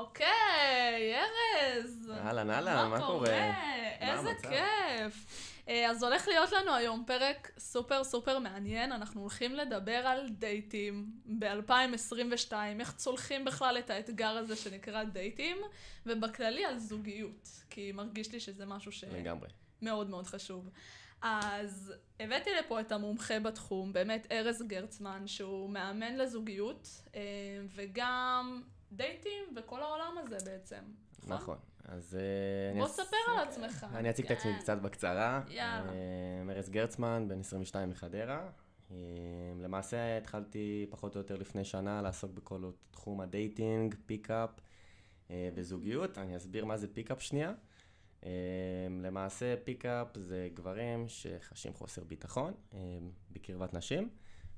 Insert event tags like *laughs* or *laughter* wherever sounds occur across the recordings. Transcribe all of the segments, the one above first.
אוקיי, ארז. אהלן, אהלן, מה קורה? איזה? כיף. אה, אז הולך להיות לנו היום פרק סופר סופר מעניין. אנחנו הולכים לדבר על דייטים ב-2022, איך צולחים בכלל את האתגר הזה שנקרא דייטים, ובכללי על זוגיות, כי מרגיש לי שזה משהו ש... לגמרי. מאוד מאוד חשוב. אז הבאתי לפה את המומחה בתחום, באמת ארז גרצמן, שהוא מאמן לזוגיות, אה, וגם דייטים וכל העולם הזה בעצם. נכון. אז... אה, בוא אס- ספר על עצמך. אני אציג את עצמי כן. קצת בקצרה. יאללה. אה, ארז גרצמן, בן 22 מחדרה. אה, למעשה התחלתי פחות או יותר לפני שנה לעסוק בכל תחום ה dating, pickup אה, וזוגיות. אני אסביר מה זה pickup שנייה. אה, למעשה pickup זה גברים שחשים חוסר ביטחון אה, בקרבת נשים.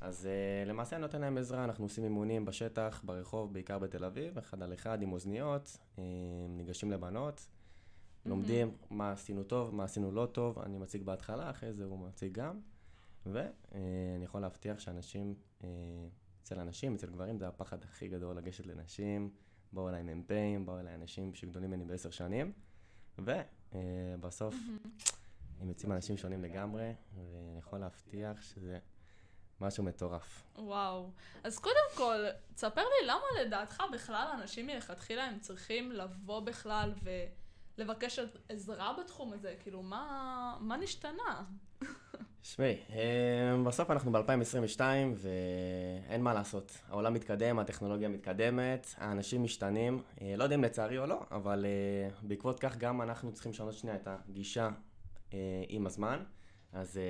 אז uh, למעשה אני נותן להם עזרה, אנחנו עושים אימונים בשטח, ברחוב, בעיקר בתל אביב, אחד על אחד עם אוזניות, uh, ניגשים לבנות, לומדים מה עשינו טוב, מה עשינו לא טוב, אני מציג בהתחלה, אחרי זה הוא מציג גם, ואני יכול להבטיח שאנשים, אצל אנשים, אצל גברים, זה הפחד הכי גדול לגשת לנשים, באו אליי מ"פים, באו אליי אנשים שגדולים ממני בעשר שנים, ובסוף הם יוצאים אנשים שונים לגמרי, ואני יכול להבטיח שזה משהו מטורף. וואו. אז קודם כל, תספר לי למה לדעתך בכלל אנשים מלכתחילה הם צריכים לבוא בכלל ולבקש עזרה בתחום הזה? כאילו, מה, מה נשתנה? שמעי, אה, בסוף אנחנו ב-2022 ואין מה לעשות. העולם מתקדם, הטכנולוגיה מתקדמת, האנשים משתנים. אה, לא יודע אם לצערי או לא, אבל אה, בעקבות כך גם אנחנו צריכים לשנות שנייה את הגישה אה, עם הזמן. אז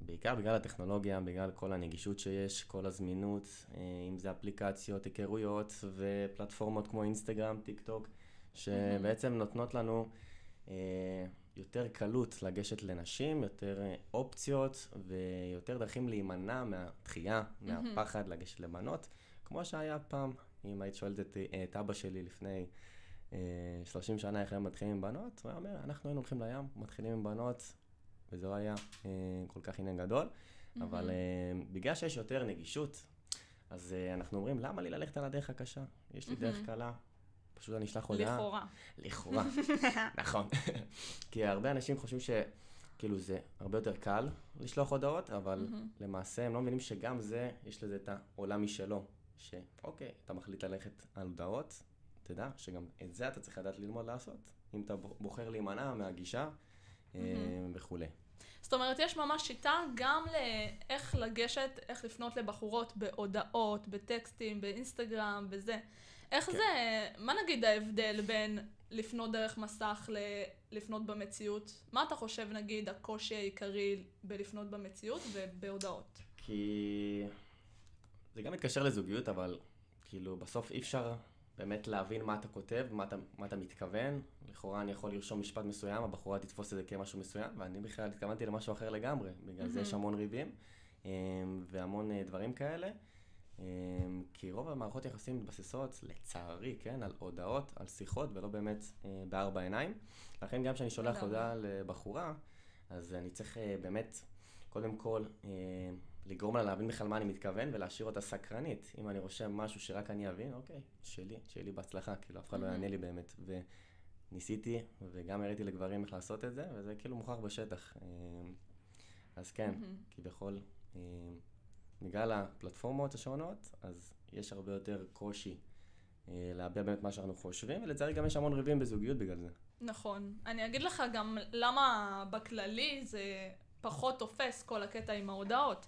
בעיקר בגלל הטכנולוגיה, בגלל כל הנגישות שיש, כל הזמינות, אה, אם זה אפליקציות, היכרויות ופלטפורמות כמו אינסטגרם, טיק טוק, שבעצם נותנות לנו אה, יותר קלות לגשת לנשים, יותר אה, אופציות ויותר דרכים להימנע מהדחייה, מהפחד לגשת לבנות, כמו שהיה פעם, אם היית שואלת את, את אבא שלי לפני אה, 30 שנה הם מתחילים עם בנות, הוא היה אומר, אנחנו היינו הולכים לים, מתחילים עם בנות, וזה לא היה אה, כל כך עניין גדול, אבל אה, בגלל שיש יותר נגישות, אז אה, אנחנו אומרים, למה לי ללכת על הדרך הקשה? יש לי דרך קלה, פשוט אני אשלח הודעה. לכאורה. לכאורה, *laughs* נכון. *laughs* כי הרבה אנשים חושבים שכאילו זה הרבה יותר קל לשלוח הודעות, אבל למעשה הם לא מבינים שגם זה, יש לזה את העולם משלו. שאוקיי, אתה מחליט ללכת על הודעות, תדע שגם את זה אתה צריך לדעת ללמוד לעשות. אם אתה בוחר להימנע מהגישה וכולי. זאת אומרת, יש ממש שיטה גם לאיך לגשת, איך לפנות לבחורות בהודעות, בטקסטים, באינסטגרם, וזה. איך כן. זה, מה נגיד ההבדל בין לפנות דרך מסך ללפנות במציאות? מה אתה חושב, נגיד, הקושי העיקרי בלפנות במציאות ובהודעות? כי זה גם מתקשר לזוגיות, אבל כאילו בסוף אי אפשר באמת להבין מה אתה כותב, מה אתה, מה אתה מתכוון. לכאורה אני יכול לרשום משפט מסוים, הבחורה תתפוס את זה כמשהו מסוים, ואני בכלל התכוונתי למשהו אחר לגמרי. בגלל זה יש המון ריבים אמ, והמון אה, דברים כאלה. אמ, כי רוב המערכות יחסים מתבססות, לצערי, כן, על הודעות, על שיחות, ולא באמת אה, בארבע עיניים. לכן גם כשאני שולח. הודעה לבחורה, אז אני צריך אה, באמת, קודם כל, לגרום לה להבין בכלל מה אני מתכוון ולהשאיר אותה סקרנית. אם אני רושם משהו שרק אני אבין, אוקיי, שלי, שיהיה לי בהצלחה, כאילו אף אחד לא יענה לי באמת. וניסיתי, וגם הראיתי לגברים איך לעשות את זה, וזה כאילו מוכח בשטח. אה, אז כן, כביכול, אה, בגלל הפלטפורמות השונות, אז יש הרבה יותר קושי אה, להביע באמת מה שאנחנו חושבים, ולצערי גם יש המון ריבים בזוגיות בגלל זה. נכון. אני אגיד לך גם למה בכללי זה פחות תופס כל הקטע עם ההודעות.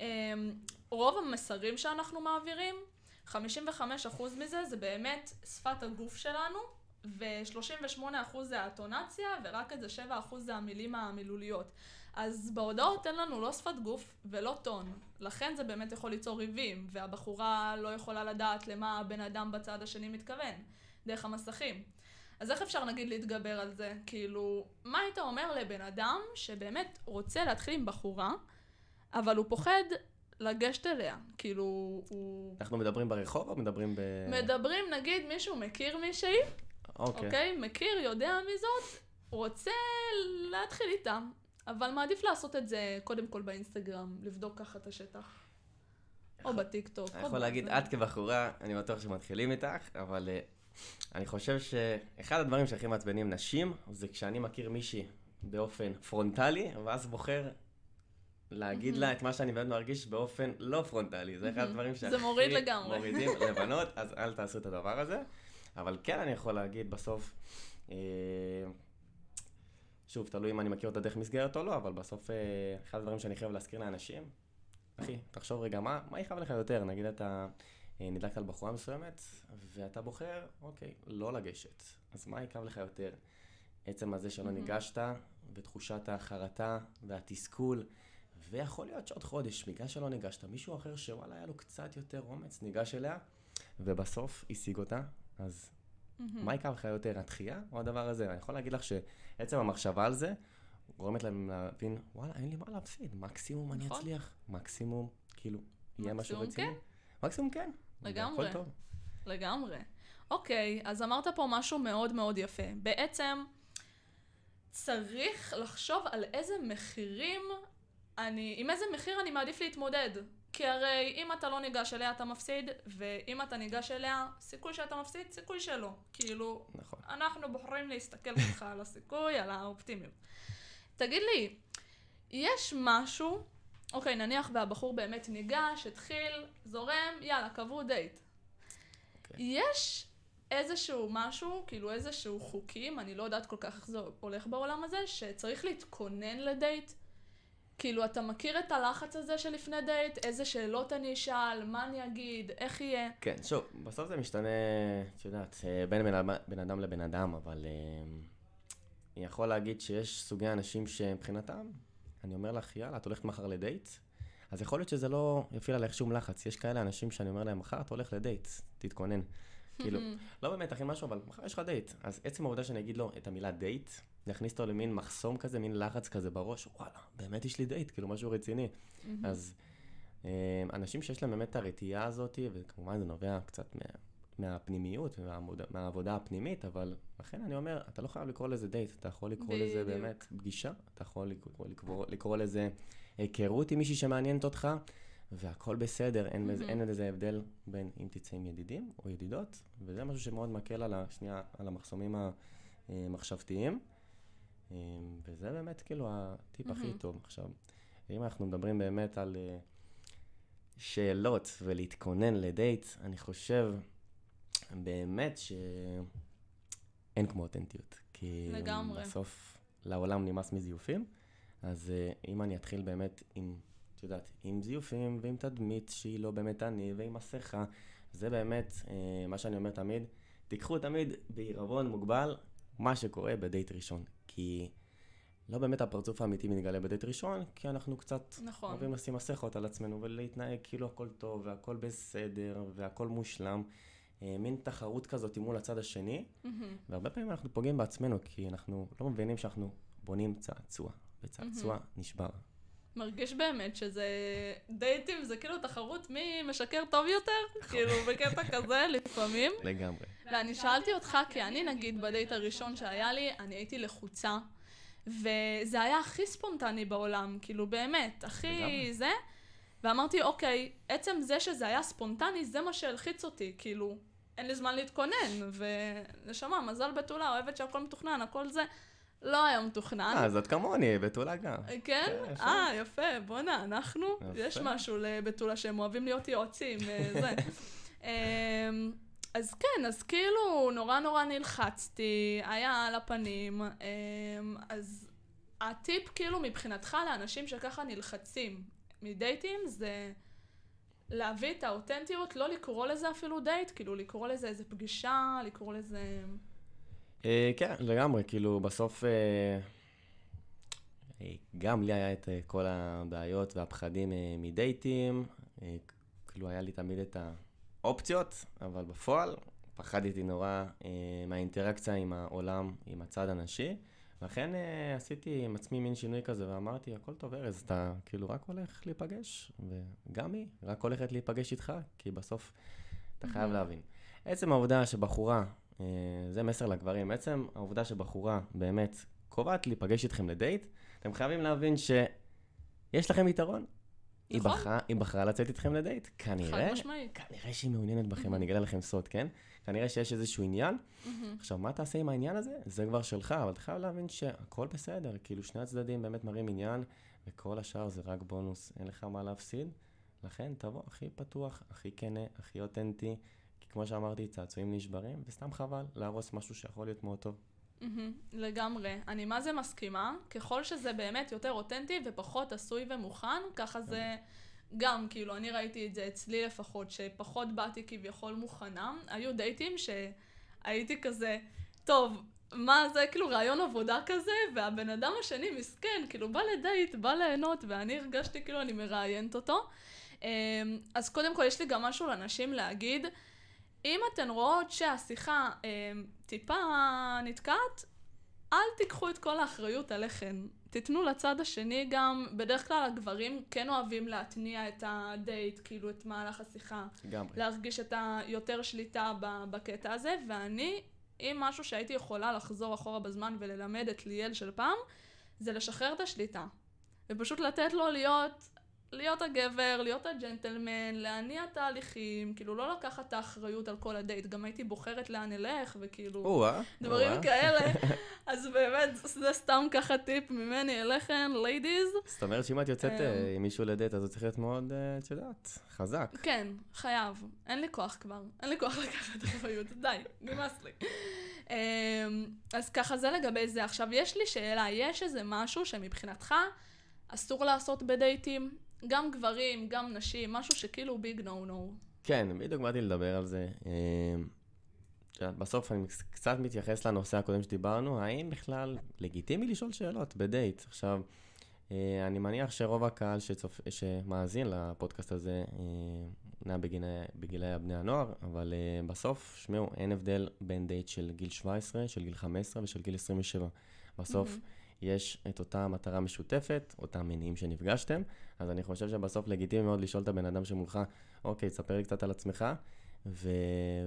אמ, רוב המסרים שאנחנו מעבירים, 55% מזה זה באמת שפת הגוף שלנו, ו-38% זה האטונציה, ורק איזה 7% זה המילים המילוליות. אז בהודעות אין לנו לא שפת גוף ולא טון, לכן זה באמת יכול ליצור ריבים, והבחורה לא יכולה לדעת למה הבן אדם בצד השני מתכוון, דרך המסכים. אז איך אפשר נגיד להתגבר על זה? כאילו, מה היית אומר לבן אדם שבאמת רוצה להתחיל עם בחורה, אבל הוא פוחד לגשת אליה? כאילו, הוא... אנחנו מדברים ברחוב או מדברים ב... מדברים, נגיד, מישהו מכיר מישהי, אוקיי. אוקיי? מכיר, יודע מי זאת, רוצה להתחיל איתה, אבל מעדיף לעשות את זה קודם כל באינסטגרם, לבדוק ככה את השטח. או בטיקטוק. אני יכול להגיד. את כבחורה, אני בטוח שמתחילים איתך, אבל אה, אני חושב שאחד הדברים שהכי מעצבנים נשים, זה כשאני מכיר מישהי באופן פרונטלי, ואז בוחר להגיד לה את מה שאני באמת מרגיש באופן לא פרונטלי. זה אחד הדברים שהכי... מוריד לגמרי. מורידים לבנות, אז אל תעשו את הדבר הזה. אבל כן אני יכול להגיד בסוף, אה, שוב, תלוי אם אני מכיר אותה דרך מסגרת או לא, אבל בסוף אה, אחד הדברים שאני חייב להזכיר לאנשים, אחי, תחשוב רגע, מה, מה יכאב לך יותר? נגיד אתה נדלקת על בחורה מסוימת, ואתה בוחר, אוקיי, לא לגשת. אז מה יכאב לך יותר? עצם הזה שלא ניגשת, ותחושת החרטה והתסכול, ויכול להיות שעוד חודש, בגלל שלא ניגשת, מישהו אחר שוואלה היה לו קצת יותר אומץ, ניגש אליה, ובסוף השיג אותה, אז מה יכאב לך יותר, התחייה או הדבר הזה? אני יכול להגיד לך שעצם המחשבה על זה, גורמת להם להבין, וואלה, אין לי מה להפסיד, מקסימום אני נכון. אצליח, מקסימום, כאילו, יהיה משהו רציני. כן. מקסימום כן. לגמרי. לגמרי. אוקיי, אז אמרת פה משהו מאוד מאוד יפה. בעצם, צריך לחשוב על איזה מחירים אני, עם איזה מחיר אני מעדיף להתמודד. כי הרי אם אתה לא ניגש אליה אתה מפסיד, ואם אתה ניגש אליה, סיכוי שאתה מפסיד, סיכוי שלא. כאילו, נכון. אנחנו בוחרים להסתכל ככה על הסיכוי, על האופטימיות. תגיד לי, יש משהו, אוקיי, נניח והבחור באמת ניגש, התחיל, זורם, יאללה, קבעו דייט. אוקיי. יש איזשהו משהו, כאילו איזשהו חוקים, אני לא יודעת כל כך איך זה הולך בעולם הזה, שצריך להתכונן לדייט. כאילו, אתה מכיר את הלחץ הזה שלפני דייט? איזה שאלות אני אשאל? מה אני אגיד? איך יהיה? כן, שוב, בסוף זה משתנה, את יודעת, אה, בין בן, בן אדם לבן אדם, אבל אה, אני יכול להגיד שיש סוגי אנשים שמבחינתם, אני אומר לך, יאללה, את הולכת מחר לדייט? אז יכול להיות שזה לא יפעיל עליך שום לחץ. יש כאלה אנשים שאני אומר להם, מחר אתה הולך לדייט, תתכונן. כאילו, *laughs* לא באמת תכין משהו, אבל מחר יש לך דייט. אז עצם העובדה שאני אגיד לו את המילה דייט, זה יכניס אותו למין מחסום כזה, מין לחץ כזה בראש, וואלה, באמת יש לי דייט, כאילו משהו רציני. Mm-hmm. אז אה, אנשים שיש להם באמת את הרתיעה הזאת, וכמובן זה נובע קצת מה, מהפנימיות ומהעבודה הפנימית, אבל לכן אני אומר, אתה לא חייב לקרוא לזה דייט, אתה יכול לקרוא לזה באמת פגישה, אתה יכול לקרוא, לקרוא, לקרוא לזה היכרות עם מישהי שמעניינת אותך, והכל בסדר, אין, mm-hmm. אין איזה הבדל בין אם תצא עם ידידים או ידידות, וזה משהו שמאוד מקל על, השנייה, על המחסומים המחשבתיים. אמ, וזה באמת כאילו הטיפ mm-hmm. הכי טוב. עכשיו, אם אנחנו מדברים באמת על אה, שאלות ולהתכונן לדייט, אני חושב באמת שאין כמו אותנטיות. כי לגמרי. בסוף לעולם נמאס מזיופים, אז אה, אם אני אתחיל באמת עם, את יודעת, עם זיופים ועם תדמית שהיא לא באמת אני ועם מסכה, זה באמת אה, מה שאני אומר תמיד, תיקחו תמיד בעירבון מוגבל מה שקורה בדייט ראשון. כי לא באמת הפרצוף האמיתי מתגלה בדייט ראשון, כי אנחנו קצת נכון. אוהבים לשים מסכות על עצמנו ולהתנהג כאילו הכל טוב והכל בסדר והכל מושלם. אה, מין תחרות כזאת מול הצד השני, mm-hmm. והרבה פעמים אנחנו פוגעים בעצמנו, כי אנחנו לא מבינים שאנחנו בונים צעצוע, וצעצוע mm-hmm. נשבר. מרגיש באמת שזה דייטים זה כאילו תחרות מי משקר טוב יותר, נכון. כאילו בקטע כזה *laughs* לפעמים. לגמרי. ואני שאלתי אותך, כי אני נגיד בדייט הראשון שהיה לי, אני הייתי לחוצה, וזה היה הכי ספונטני בעולם, כאילו באמת, הכי זה. ואמרתי, אוקיי, עצם זה שזה היה ספונטני, זה מה שהלחיץ אותי, כאילו, אין לי זמן להתכונן, ונשמה, מזל בתולה, אוהבת שהכל מתוכנן, הכל זה. לא היה מתוכנן. אה, זאת כמוני, בתולה גם. כן? כן אה, יפה, בואנה, אנחנו, יש משהו לבתולה שהם אוהבים להיות יועצים, אה, זה. *laughs* אמ, אז כן, אז כאילו נורא נורא נלחצתי, היה על הפנים, אמ, אז הטיפ כאילו מבחינתך לאנשים שככה נלחצים מדייטים זה להביא את האותנטיות, לא לקרוא לזה אפילו דייט, כאילו לקרוא לזה איזה פגישה, לקרוא לזה... אה, כן, לגמרי, כאילו בסוף אה, אה, גם לי היה את כל הבעיות והפחדים מדייטים, כאילו היה לי תמיד את האופציות, אבל בפועל פחדתי נורא מהאינטראקציה עם העולם, עם הצד הנשי. לכן עשיתי עם עצמי מין שינוי כזה ואמרתי, הכל טוב ארז, אתה כאילו רק הולך להיפגש, וגם היא רק הולכת להיפגש איתך, כי בסוף אתה חייב להבין. עצם העובדה שבחורה אה, זה מסר לגברים. בעצם העובדה שבחורה באמת קובעת להיפגש איתכם לדייט, אתם חייבים להבין שיש לכם יתרון. היא נכון. בחרה, היא בחרה לצאת איתכם לדייט. כנראה, חד משמעית. כנראה שהיא מעוניינת בכם, אני אגלה לכם סוד, כן? כנראה שיש איזשהו עניין. עכשיו, מה תעשה עם העניין הזה? זה כבר שלך, אבל אתה חייב להבין שהכל בסדר. כאילו, שני הצדדים באמת מראים עניין, וכל השאר זה רק בונוס, אין לך מה להפסיד. לכן, תבוא הכי פתוח, הכי כנה, הכי אותנטי. כי כמו שאמרתי, צעצועים נשברים, וסתם חבל להרוס משהו שיכול להיות מאוד טוב. לגמרי. אני מה זה מסכימה, ככל שזה באמת יותר אותנטי ופחות עשוי ומוכן, ככה זה גם, כאילו, אני ראיתי את זה אצלי לפחות, שפחות באתי כביכול מוכנה. היו דייטים שהייתי כזה, טוב, מה זה, כאילו רעיון עבודה כזה, והבן אדם השני מסכן, כאילו בא לדייט, בא ליהנות, ואני הרגשתי כאילו אני מראיינת אותו. אמ, אז קודם כל יש לי גם משהו לנשים להגיד. אם אתן רואות שהשיחה אמ, טיפה נתקעת, אל תיקחו את כל האחריות עליכן. תיתנו לצד השני גם, בדרך כלל הגברים כן אוהבים להתניע את הדייט, כאילו את מהלך השיחה. לגמרי. להרגיש את היותר שליטה בקטע הזה, ואני, אם משהו שהייתי יכולה לחזור אחורה בזמן וללמד את ליאל של פעם, זה לשחרר את השליטה. ופשוט לתת לו להיות, להיות הגבר, להיות הג'נטלמן, להניע תהליכים, כאילו לא לקחת את האחריות על כל הדייט, גם הייתי בוחרת לאן אלך, וכאילו... או-אה. דברים או-אה. כאלה, *laughs* אז באמת, זה סתם ככה טיפ ממני אליכן, ladies. זאת אומרת שאם את יוצאת אמ. אה, עם מישהו לדייט, אז הוא צריך להיות מאוד, אה, את יודעת, חזק. כן, חייב. אין לי כוח כבר. אין לי כוח *laughs* לקחת אחריות. די, נמאס לי. אמ, אז ככה זה לגבי זה. עכשיו, יש לי שאלה, יש איזה משהו שמבחינתך אסור לעשות בדייטים? גם גברים, גם נשים, משהו שכאילו big no no. כן, בדיוק באתי לדבר על זה. יודעת, בסוף אני קצת מתייחס לנושא הקודם שדיברנו, האם בכלל לגיטימי לשאול שאלות בדייט? עכשיו, אה, אני מניח שרוב הקהל שצופ... שמאזין לפודקאסט הזה אה, נע בגילי, בגילי הבני הנוער, אבל אה, בסוף, שמעו, אין הבדל בין דייט של גיל 17, של גיל 15 ושל גיל 27. בסוף מהמם. יש את אותה מטרה משותפת, אותם מניעים שנפגשתם, אז אני חושב שבסוף לגיטימי מאוד לשאול את הבן אדם שמולך, אוקיי, תספר לי קצת על עצמך, ו...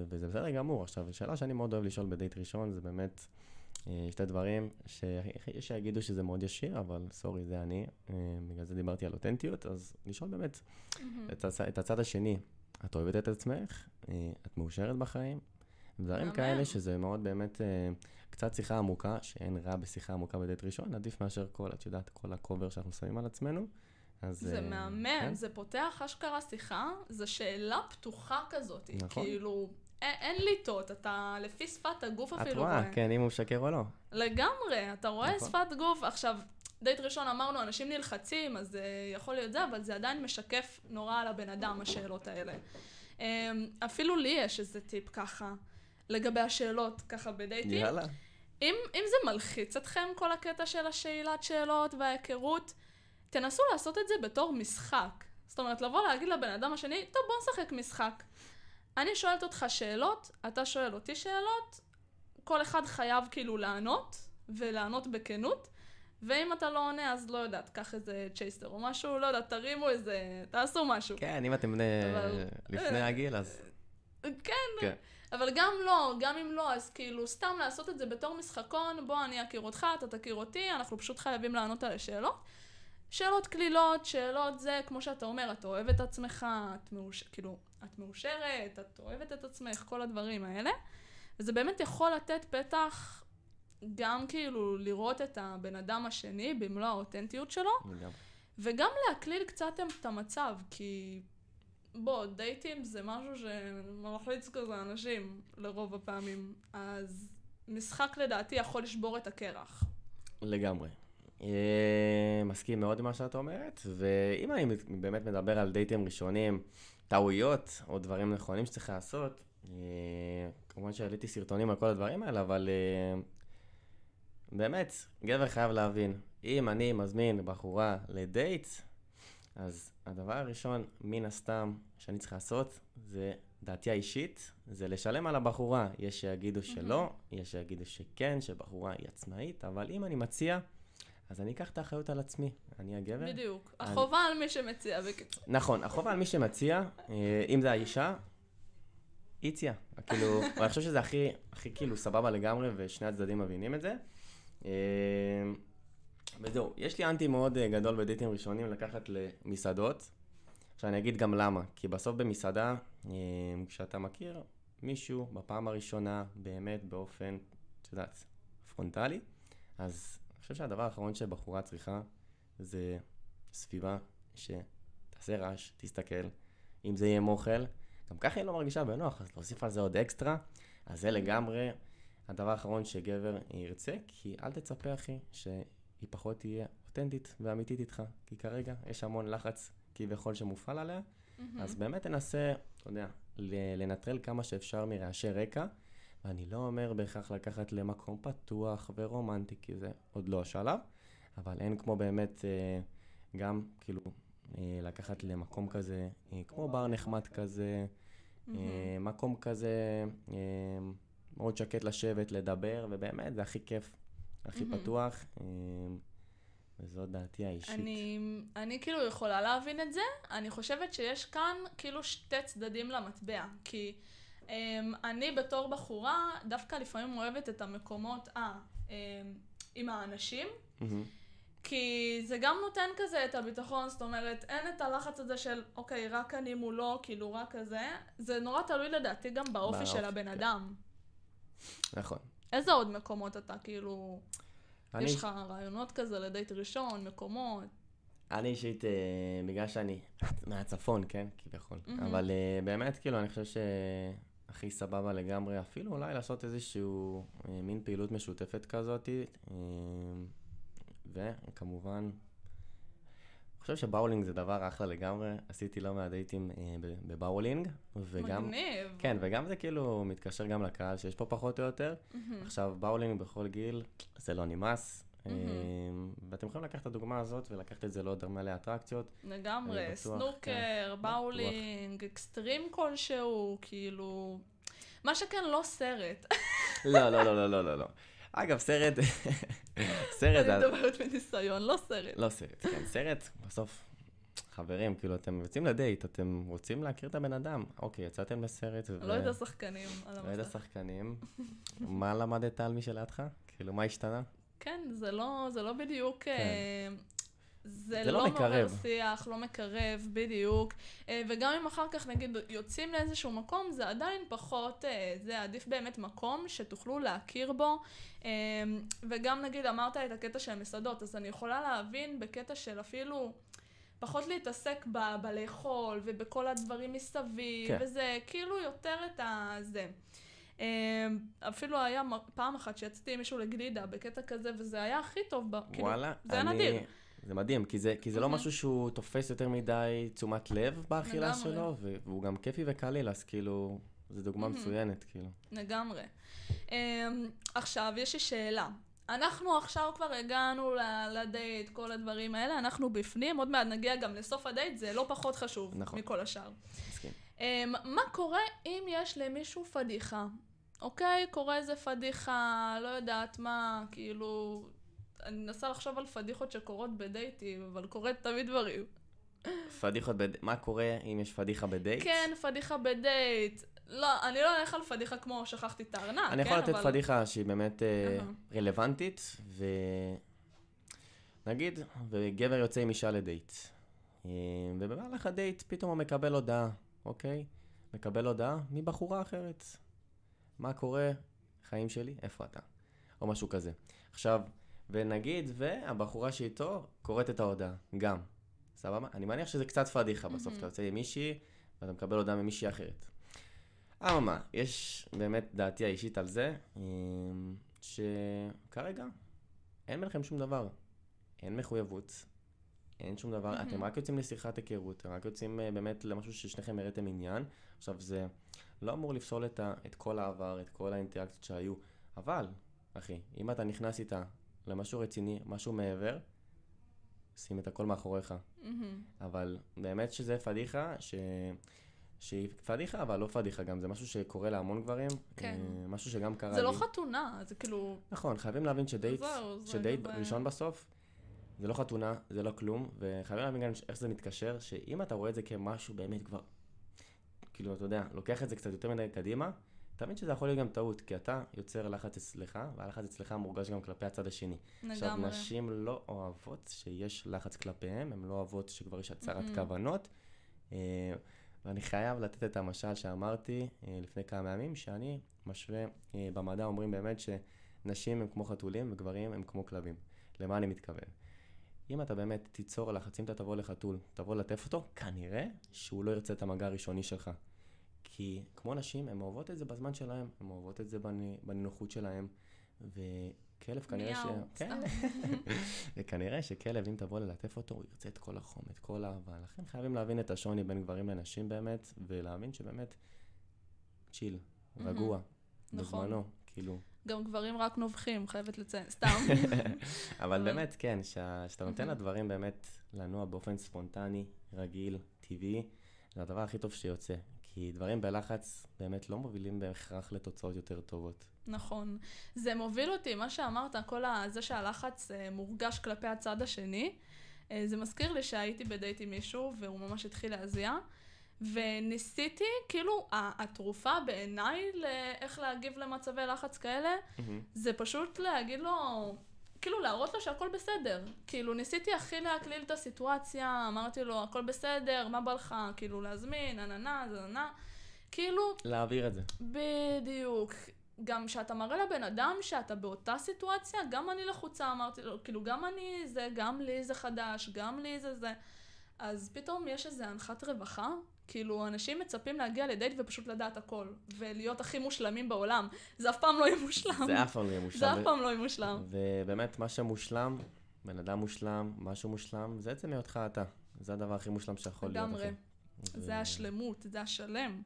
וזה בסדר גמור. עכשיו, שאלה שאני מאוד אוהב לשאול בדייט ראשון, זה באמת אה, שתי דברים שיש שיגידו שזה מאוד ישיר, אבל סורי, זה אני, אה, בגלל זה דיברתי על אותנטיות, אז לשאול באמת את, הצ... את הצד השני, את אוהבת את עצמך? אה, את מאושרת בחיים? דברים. כאלה שזה מאוד באמת אה, קצת שיחה עמוקה, שאין רע בשיחה עמוקה בדייט ראשון, עדיף מאשר כל, את יודעת, כל הכובר שאנחנו שמים על עצמנו. אז... זה אה, מהמם, כן. זה פותח אשכרה שיחה, זו שאלה פתוחה כזאת. נכון. כאילו, אין, ליטות, אתה לפי שפת הגוף את אפילו רואה, כן, אם הוא משקר או לא. לגמרי, אתה רואה נכון. שפת גוף. עכשיו, דייט ראשון אמרנו, אנשים נלחצים, אז זה יכול להיות זה, אבל זה עדיין משקף נורא על הבן אדם, השאלות האלה. אמ, אפילו לי יש איזה טיפ ככה, לגבי השאלות, ככה בדייטים. יאללה. אם, אם זה מלחיץ אתכם, כל הקטע של השאלת שאלות וההיכרות, תנסו לעשות את זה בתור משחק. זאת אומרת, לבוא להגיד לבן אדם השני, טוב, בוא נשחק משחק. אני שואלת אותך שאלות, אתה שואל אותי שאלות, כל אחד חייב כאילו לענות, ולענות בכנות, ואם אתה לא עונה, אז לא יודעת, קח איזה צ'ייסטר או משהו, לא יודעת, תרימו איזה, תעשו משהו. כן, אם אתם בני... אבל- לפני הגיל, אז... כן, כן. אבל גם לא, גם אם לא, אז כאילו, סתם לעשות את זה בתור משחקון, בוא אני אכיר אותך, אתה תכיר אותי, אנחנו פשוט חייבים לענות על השאלות. שאלות קלילות, שאלות זה, כמו שאתה אומר, אתה אוהב את עצמך, את מאוש... כאילו, את מאושרת, את אוהבת את עצמך, כל הדברים האלה. וזה באמת יכול לתת פתח גם כאילו לראות את הבן אדם השני במלוא האותנטיות שלו. וגם להקליל קצת את המצב, כי בוא, דייטים זה משהו שמלחיץ כזה אנשים לרוב הפעמים, אז משחק לדעתי יכול לשבור את הקרח. לגמרי. אה, מסכים מאוד עם מה שאת אומרת, ואם אני באמת מדבר על דייטים ראשונים, טעויות או דברים נכונים שצריך לעשות, אה, כמובן שהעליתי סרטונים על כל הדברים האלה, אבל אה, באמת, גבר חייב להבין, אם אני מזמין בחורה לדייט, אז הדבר הראשון, מן הסתם, שאני צריך לעשות, זה דעתי האישית, זה לשלם על הבחורה. יש שיגידו שלא, יש שיגידו שכן, שבחורה היא עצמאית, אבל אם אני מציע, אז אני אקח את האחריות על עצמי. אני הגבר. בדיוק. אני- החובה על מי שמציע, בקיצור. נכון, החובה על מי שמציע, אה, אם זה האישה, היא הציעה. כאילו, *laughs* אני חושב שזה הכי, הכי כאילו סבבה לגמרי, ושני הצדדים מבינים את זה. וזהו, יש לי אנטי מאוד אה, גדול בדייטים ראשונים לקחת למסעדות. עכשיו אני אגיד גם למה, כי בסוף במסעדה, אה, כשאתה מכיר מישהו בפעם הראשונה, באמת באופן, את יודעת, פרונטלי, אז אני חושב שהדבר האחרון שבחורה צריכה זה סביבה שתעשה רעש, תסתכל, אם זה יהיה עם אוכל, גם ככה היא לא מרגישה בנוח, אז להוסיף על זה עוד אקסטרה, אז זה לגמרי הדבר האחרון שגבר ירצה, כי אל תצפה, אחי, שהיא פחות תהיה אותנטית ואמיתית איתך, כי כרגע יש המון לחץ כביכול שמופעל עליה, אז באמת תנסה, אתה יודע, לנטרל כמה שאפשר מרעשי רקע, ואני לא אומר בהכרח לקחת למקום פתוח ורומנטי, כי זה עוד לא השלב, אבל אין כמו באמת אה, גם, כאילו, אה, לקחת למקום כזה, אה, כמו בר נחמד כזה, מקום כזה מאוד שקט לשבת, לדבר, ובאמת, זה הכי כיף, הכי פתוח. וזאת דעתי האישית. אני, אני כאילו יכולה להבין את זה. אני חושבת שיש כאן כאילו שתי צדדים למטבע. כי um, אני בתור בחורה, דווקא לפעמים אוהבת את המקומות, אה, um, עם האנשים. Mm-hmm. כי זה גם נותן כזה את הביטחון, זאת אומרת, אין את הלחץ הזה של, אוקיי, רק אני מולו, כאילו, רק כזה. זה נורא תלוי לדעתי גם באופי באופ, של הבן כן. אדם. נכון. איזה עוד מקומות אתה, כאילו... אני... יש לך רעיונות כזה לדייט ראשון, מקומות? אני אישית, אה, בגלל שאני מהצפון, כן, כביכול, mm-hmm. אבל אה, באמת, כאילו, אני חושב שהכי סבבה לגמרי, אפילו אולי לעשות איזשהו אה, מין פעילות משותפת כזאת, אה, וכמובן, חושב שבאולינג זה דבר אחלה לגמרי, עשיתי לא מעט דייטים אה, בבאולינג, וגם... מגניב. כן, וגם זה כאילו מתקשר גם לקהל שיש פה פחות או יותר. Mm-hmm. עכשיו, באולינג בכל גיל, זה לא נמאס. Mm-hmm. ואתם יכולים לקחת את הדוגמה הזאת ולקחת את זה לעוד מלא אטרקציות. לגמרי, בטוח, סנוקר, כן, באולינג, בטוח. אקסטרים כלשהו, כאילו... מה שכן, לא סרט. לא, לא, לא, לא, לא, לא. לא. אגב, סרט... *laughs* סרט... אני מדברת מניסיון, לא סרט. לא סרט, כן, סרט, בסוף, חברים, כאילו, אתם יוצאים לדייט, אתם רוצים להכיר את הבן אדם. אוקיי, יצאתם לסרט. לא את השחקנים על המסך. לא את השחקנים. מה למדת על מי שלידך? כאילו, מה השתנה? כן, זה לא, זה לא בדיוק... כן. זה, זה לא, לא מעורר שיח, לא מקרב, בדיוק. אה, וגם אם אחר כך נגיד יוצאים לאיזשהו מקום, זה עדיין פחות, אה, זה עדיף באמת מקום שתוכלו להכיר בו. אה, וגם נגיד אמרת את הקטע של המסעדות, אז אני יכולה להבין בקטע של אפילו... פחות להתעסק ב- בלאכול ובכל הדברים מסביב, כן. וזה כאילו יותר את הזה. אפילו היה פעם אחת שיצאתי עם מישהו לגלידה בקטע כזה, וזה היה הכי טוב, כאילו, וואלה, כאילו, זה היה אני... נדיר. זה מדהים, כי זה, כי זה לא משהו שהוא תופס יותר מדי תשומת לב באכילה שלו, והוא גם כיפי וקליל, אז כאילו, זו דוגמה מצוינת, כאילו. לגמרי. Um, עכשיו, יש לי שאלה. אנחנו עכשיו כבר הגענו לדייט, כל הדברים האלה, אנחנו בפנים, עוד מעט נגיע גם לסוף הדייט, זה לא פחות חשוב נכון. מכל השאר. מסכים. Um, מה קורה אם יש למישהו פדיחה? אוקיי, קורה איזה פדיחה, לא יודעת מה, כאילו, אני מנסה לחשוב על פדיחות שקורות בדייטים, אבל קורית תמיד דברים. פדיחות בדייט, מה קורה אם יש פדיחה בדייט? כן, פדיחה בדייט. לא, אני לא אלך על פדיחה כמו שכחתי את הארנק, כן, אני יכול לתת אבל... פדיחה שהיא באמת uh, רלוונטית, ונגיד, וגבר יוצא עם אישה לדייט. אה, ובמהלך הדייט פתאום הוא מקבל הודעה, אוקיי? מקבל הודעה מבחורה אחרת. מה קורה? חיים שלי, איפה אתה? או משהו כזה. עכשיו, ונגיד, והבחורה שאיתו קוראת את ההודעה, גם. סבבה? אני מניח שזה קצת פדיחה בסוף, אתה יוצא עם מישהי, ואתה מקבל הודעה ממישהי אחרת. אממה, יש באמת דעתי האישית על זה, אמ, שכרגע אין ביניכם שום דבר. אין מחויבות, אין שום דבר, אתם רק יוצאים לשיחת היכרות, אתם רק יוצאים אה, באמת למשהו ששניכם הראיתם עניין. עכשיו, זה לא אמור לפסול את, ה, את כל העבר, את כל האינטראקציות שהיו, אבל, אחי, אם אתה נכנס איתה למשהו רציני, משהו מעבר, שים את הכל מאחוריך. Mm-hmm. אבל באמת שזה פדיחה, ש... שהיא פדיחה, אבל לא פדיחה גם, זה משהו שקורה להמון גברים. כן. אה, משהו שגם קרה זה לא לי. זה לא חתונה, זה כאילו... נכון, חייבים להבין שדייט, זהו, שדייט זה... ראשון בסוף, זה לא חתונה, זה לא כלום, וחייבים להבין גם איך זה מתקשר, שאם אתה רואה את זה כמשהו באמת כבר, כאילו, אתה יודע, לוקח את זה קצת יותר מדי קדימה, תמיד שזה יכול להיות גם טעות, כי אתה יוצר לחץ אצלך, והלחץ אצלך מורגש גם כלפי הצד השני. לגמרי. עכשיו, נשים לא אוהבות שיש לחץ כלפיהם, הן לא אוהבות שכבר יש הצהרת mm-hmm. כוונות, אה, ואני חייב לתת את המשל שאמרתי אה, לפני כמה ימים, שאני משווה, אה, במדע אומרים באמת שנשים הם כמו חתולים וגברים הם כמו כלבים. למה אני מתכוון? אם אתה באמת תיצור לחץ, אם אתה תבוא לחתול, תבוא לטף אותו, כנראה שהוא לא ירצה את המגע הראשוני שלך. כי כמו נשים, הן אוהבות את זה בזמן שלהן, הן אוהבות את זה בנינוחות שלהן, וכלב כנראה ש... כן. *laughs* וכנראה שכלב, אם תבוא ללטף אותו, הוא ירצה את כל החום, את כל האהבה. לכן חייבים להבין את השוני בין גברים לנשים באמת, ולהבין שבאמת, צ'יל, רגוע, נכון. בזמנו, כאילו. גם גברים רק נובחים, חייבת לציין, סתם. *laughs* אבל באמת, כן, שה- שאתה נותן לדברים באמת לנוע באופן ספונטני, רגיל, טבעי, זה הדבר הכי טוב שיוצא. כי דברים בלחץ באמת לא מובילים בהכרח לתוצאות יותר טובות. נכון. זה מוביל אותי, מה שאמרת, כל ה... זה שהלחץ אה, מורגש כלפי הצד השני. אה, זה מזכיר לי שהייתי בדייט עם מישהו, והוא ממש התחיל להזיע. וניסיתי, כאילו, התרופה בעיניי לאיך להגיב למצבי לחץ כאלה, זה פשוט להגיד לו, כאילו להראות לו שהכל בסדר. כאילו ניסיתי הכי להקליל את הסיטואציה, אמרתי לו הכל בסדר, מה בא לך, כאילו להזמין, אננה, זננה. כאילו, להעביר את זה. בדיוק. גם כשאתה מראה לבן אדם שאתה באותה סיטואציה, גם אני לחוצה, אמרתי לו, כאילו גם אני זה, גם לי זה חדש, גם לי זה זה. אז פתאום יש איזו הנחת רווחה, כאילו אנשים מצפים להגיע לדייט ופשוט לדעת הכל, ולהיות הכי מושלמים בעולם. זה אף פעם לא יהיה מושלם. זה אף פעם לא יהיה מושלם. זה אף פעם לא יהיה מושלם. ובאמת, מה שמושלם, בן אדם מושלם, משהו מושלם, זה עצם היותך אתה. זה הדבר הכי מושלם שיכול להיות. לגמרי. זה השלמות, זה השלם.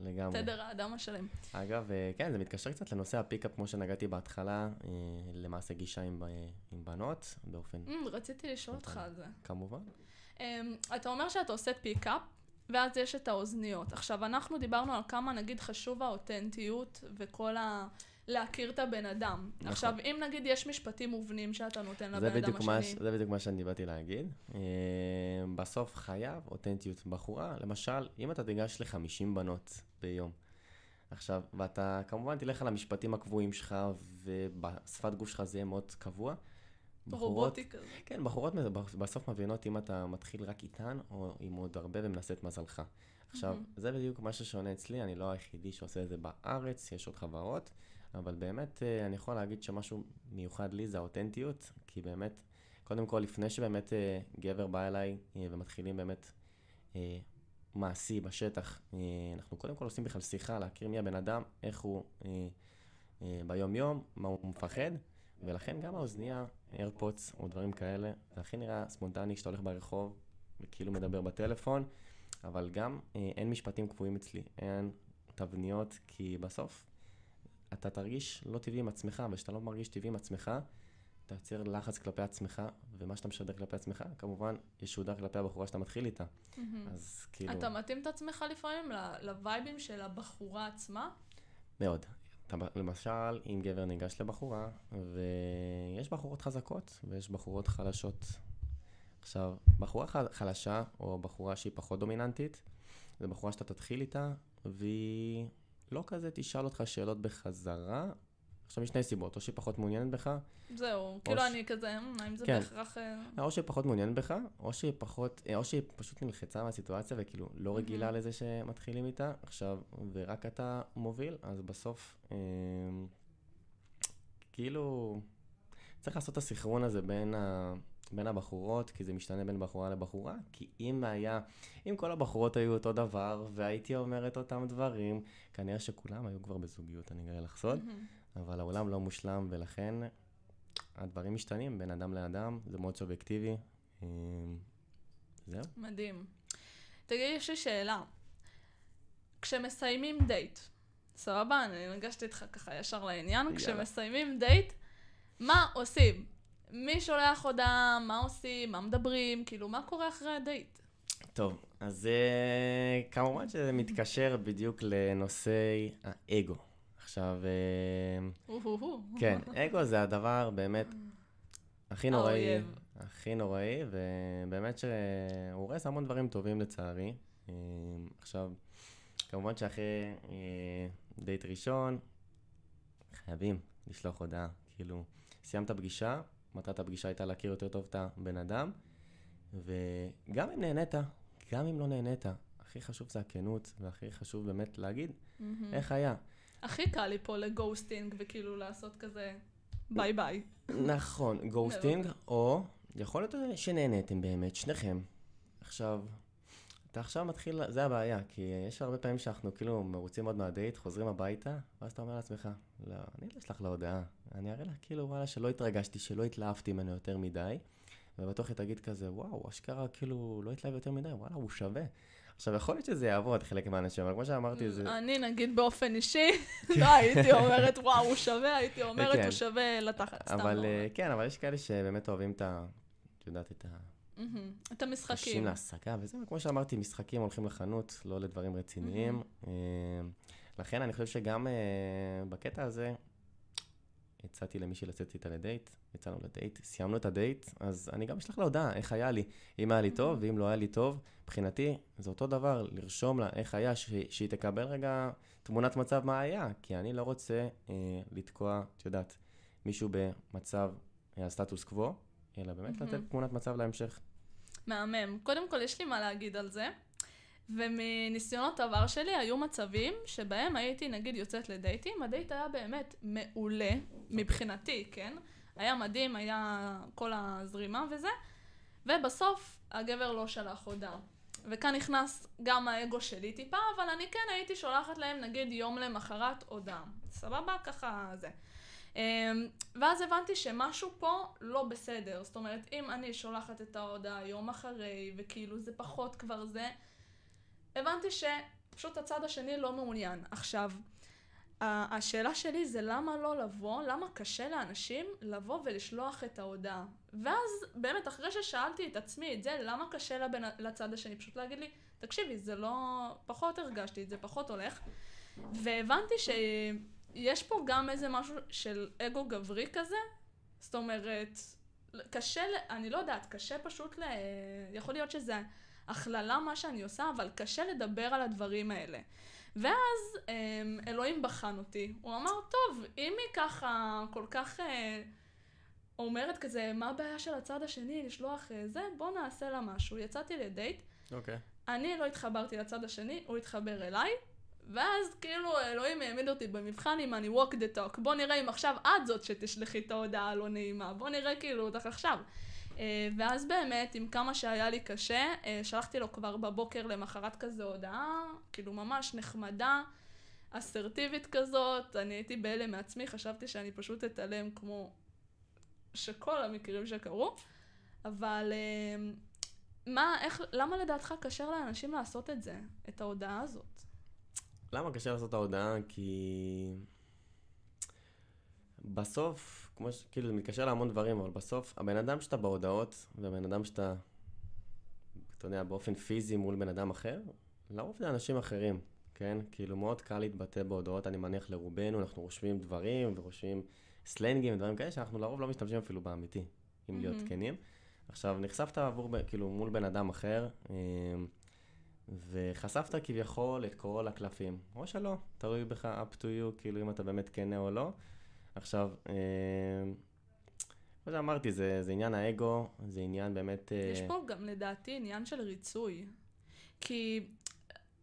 לגמרי. תדר האדם השלם. אגב, אה, כן, זה מתקשר קצת לנושא הפיקאפ, כמו שנגעתי בהתחלה, אה, למעשה גישה עם, ב- עם בנות, באופן, אמ, רציתי לשאול אותך על זה. כמובן. אמ, אתה אומר שאתה עושה פיקאפ, ואז יש את האוזניות. עכשיו, אנחנו דיברנו על כמה, נגיד, חשוב האותנטיות וכל ה... להכיר את הבן אדם. נכון. עכשיו, אם נגיד יש משפטים מובנים שאתה נותן לבן אדם מה, השני, זה בדיוק מה שאני באתי להגיד. אה, בסוף חייב אותנטיות בחורה. למשל, אם אתה תיגש ל-50 בנות ביום, עכשיו, ואתה כמובן תלך על המשפטים הקבועים שלך, ובשפת גוף שלך זה יהיה מאוד קבוע. בחורות, רובוטי כזה. כן, בחורות בסוף מבינות אם אתה מתחיל רק איתן, או עם עוד הרבה ומנסה את מזלך. עכשיו, מהמם. זה בדיוק מה ששונה אצלי, אני לא היחידי שעושה את זה בארץ, יש עוד חברות, אבל באמת אה, אני יכול להגיד שמשהו מיוחד לי זה האותנטיות, כי באמת, קודם כל, לפני שבאמת אה, גבר בא אליי אה, ומתחילים באמת אה, מעשי בשטח, אה, אנחנו קודם כל עושים בכלל שיחה, להכיר מי הבן אדם, איך הוא אה, אה, ביום-יום, מה הוא מפחד, ולכן גם האוזנייה, איירפודס או דברים כאלה, זה הכי נראה ספונטני כשאתה הולך ברחוב וכאילו מדבר בטלפון, אבל גם אה, אין משפטים קבועים אצלי, אין תבניות, כי בסוף אתה תרגיש לא טבעי עם עצמך, וכשאתה לא מרגיש טבעי עם עצמך, אתה יוצר לחץ כלפי עצמך, ומה שאתה משדר כלפי עצמך, כמובן ישודר כלפי הבחורה שאתה מתחיל איתה. מהמם. אז כאילו... אתה מתאים את עצמך לפעמים לווייבים של הבחורה עצמה? מאוד. אתה, למשל, אם גבר ניגש לבחורה, ויש בחורות חזקות ויש בחורות חלשות. עכשיו, בחורה חלשה, או בחורה שהיא פחות דומיננטית, זו בחורה שאתה תתחיל איתה, והיא לא כזה תשאל אותך שאלות בחזרה. עכשיו, משני סיבות, או שהיא פחות מעוניינת בך, זהו, כאילו ש- אני כזה, "אמ, האם זה כן. בהכרח... אה, או שהיא פחות מעוניינת בך, או שהיא פחות, אה, או שהיא פשוט נלחצה מהסיטואציה וכאילו לא רגילה מהמם. לזה שמתחילים איתה, עכשיו, ורק אתה מוביל, אז בסוף, אה, כאילו, צריך לעשות את הסנכרון הזה בין, ה, בין הבחורות, כי זה משתנה בין בחורה לבחורה, כי אם היה, אם כל הבחורות היו אותו דבר, והייתי אומר את אותם דברים, כנראה שכולם היו כבר בזוגיות, אני אגלה לך סוד. מהמם. אבל העולם לא מושלם, ולכן הדברים משתנים בין אדם לאדם, זה מאוד סובייקטיבי. אה, זהו. מדהים. תגיד, יש לי שאלה. כשמסיימים דייט, סבבה? אני ניגשתי איתך ככה ישר לעניין. יאללה. כשמסיימים דייט, מה עושים? מי שולח הודעה? מה עושים? מה מדברים? כאילו, מה קורה אחרי הדייט? טוב, אז אה, כמובן שזה מתקשר בדיוק לנושאי האגו. עכשיו, אה. כן, אגו זה הדבר באמת הכי נוראי. הכי נוראי, ובאמת שהוא הורס המון דברים טובים לצערי. אה, עכשיו, כמובן שאחרי אה, דייט ראשון, חייבים לשלוח הודעה. כאילו, סיימת פגישה, מטרת הפגישה הייתה להכיר יותר טוב את הבן אדם, וגם אם נהנית, גם אם לא נהנית, הכי חשוב זה הכנות, והכי חשוב באמת להגיד מהמם. איך היה. הכי קל לי פה ל ghosting, וכאילו לעשות כזה ביי ביי. נכון, ghosting, או יכול להיות שנהניתם באמת, שניכם. עכשיו, אתה עכשיו מתחיל, זה הבעיה, כי יש הרבה פעמים שאנחנו כאילו מרוצים מאוד מהדייט, חוזרים הביתה, ואז אתה אומר לעצמך, לא, אני לא אשלח לה הודעה, אני אראה לה כאילו, וואלה, שלא התרגשתי, שלא התלהבתי ממנו יותר מדי, ובטוח היא תגיד כזה, וואו, אשכרה כאילו לא התלהב יותר מדי, וואלה, הוא שווה. עכשיו, יכול להיות שזה יעבוד חלק מהאנשים, אבל כמו שאמרתי, זה... אני נגיד באופן אישי, *laughs* לא הייתי אומרת וואו, הוא שווה, הייתי אומרת כן. הוא שווה לתחת, סתם אבל לא אה. כן, אבל יש כאלה שבאמת אוהבים את ה... את יודעת, את ה... את קשים המשחקים. להשגה, וזה, כמו שאמרתי, משחקים הולכים לחנות, לא לדברים רציניים. אה, לכן אני חושב שגם אה, בקטע הזה, הצעתי למישהי לצאת איתה לדייט, יצאנו לדייט, סיימנו את הדייט, אז אני גם אשלח לה הודעה, איך היה לי. אם היה לי טוב, ואם לא היה לי טוב, מבחינתי, זה אותו דבר, לרשום לה איך היה, ש- שהיא תקבל רגע תמונת מצב מה היה, כי אני לא רוצה אה, לתקוע, את יודעת, מישהו במצב, אה, הסטטוס קוו, אלא באמת לתת מהמם. תמונת מצב להמשך. מהמם. קודם כל, יש לי מה להגיד על זה. ומניסיונות עבר שלי היו מצבים שבהם הייתי נגיד יוצאת לדייטים, הדייט היה באמת מעולה מבחינתי, כן? היה מדהים, היה כל הזרימה וזה, ובסוף הגבר לא שלח הודעה. וכאן נכנס גם האגו שלי טיפה, אבל אני כן הייתי שולחת להם נגיד יום למחרת הודעה. סבבה? ככה זה. אמ, ואז הבנתי שמשהו פה לא בסדר. זאת אומרת, אם אני שולחת את ההודעה יום אחרי, וכאילו זה פחות כבר זה, הבנתי שפשוט הצד השני לא מעוניין. עכשיו, השאלה שלי זה למה לא לבוא, למה קשה לאנשים לבוא ולשלוח את ההודעה. ואז באמת, אחרי ששאלתי את עצמי את זה, למה קשה לבן, לצד השני, פשוט להגיד לי, תקשיבי, זה לא... פחות הרגשתי את זה, פחות הולך. והבנתי שיש פה גם איזה משהו של אגו גברי כזה. זאת אומרת, קשה, אני לא יודעת, קשה פשוט ל... יכול להיות שזה הכללה מה שאני עושה, אבל קשה לדבר על הדברים האלה. ואז אמ, אלוהים בחן אותי. הוא אמר, טוב, אם היא ככה כל כך אה, אומרת כזה, מה הבעיה של הצד השני לשלוח אה, זה, בוא נעשה לה משהו. יצאתי לדייט, אוקיי. אני לא התחברתי לצד השני, הוא התחבר אליי, ואז כאילו אלוהים העמיד אותי במבחן אם אני walk the talk. בוא נראה אם עכשיו את זאת שתשלחי את ההודעה הלא נעימה, בוא נראה כאילו אותך עכשיו. אה, ואז באמת, עם כמה שהיה לי קשה, אה, שלחתי לו כבר בבוקר למחרת כזה הודעה, כאילו ממש נחמדה, אסרטיבית כזאת, אני הייתי בהלם מעצמי, חשבתי שאני פשוט אתעלם כמו שכל המקרים שקרו, אבל אה, מה, איך, למה לדעתך קשה לאנשים לעשות את זה, את ההודעה הזאת? למה קשה לעשות את ההודעה? כי בסוף, כמו ש... כאילו זה מתקשר להמון דברים, אבל בסוף הבן אדם שאתה בהודעות, והבן אדם שאתה, אתה יודע, באופן פיזי מול בן אדם אחר, לרוב זה אנשים אחרים, כן? כאילו מאוד קל להתבטא בהודעות, אני מניח לרובנו, אנחנו רושמים דברים ורושמים סלנגים ודברים כאלה, שאנחנו לרוב לא משתמשים אפילו באמיתי, אם להיות מהמם. כנים. עכשיו, נחשפת עבור, כאילו, מול בן אדם אחר, אמ, וחשפת כביכול את כל הקלפים, או שלא, תלוי בך, up to you, כאילו אם אתה באמת כנה או לא. עכשיו, אה, כמו שאמרתי, זה, זה עניין האגו, זה עניין באמת... אה, יש פה גם לדעתי עניין של ריצוי. כי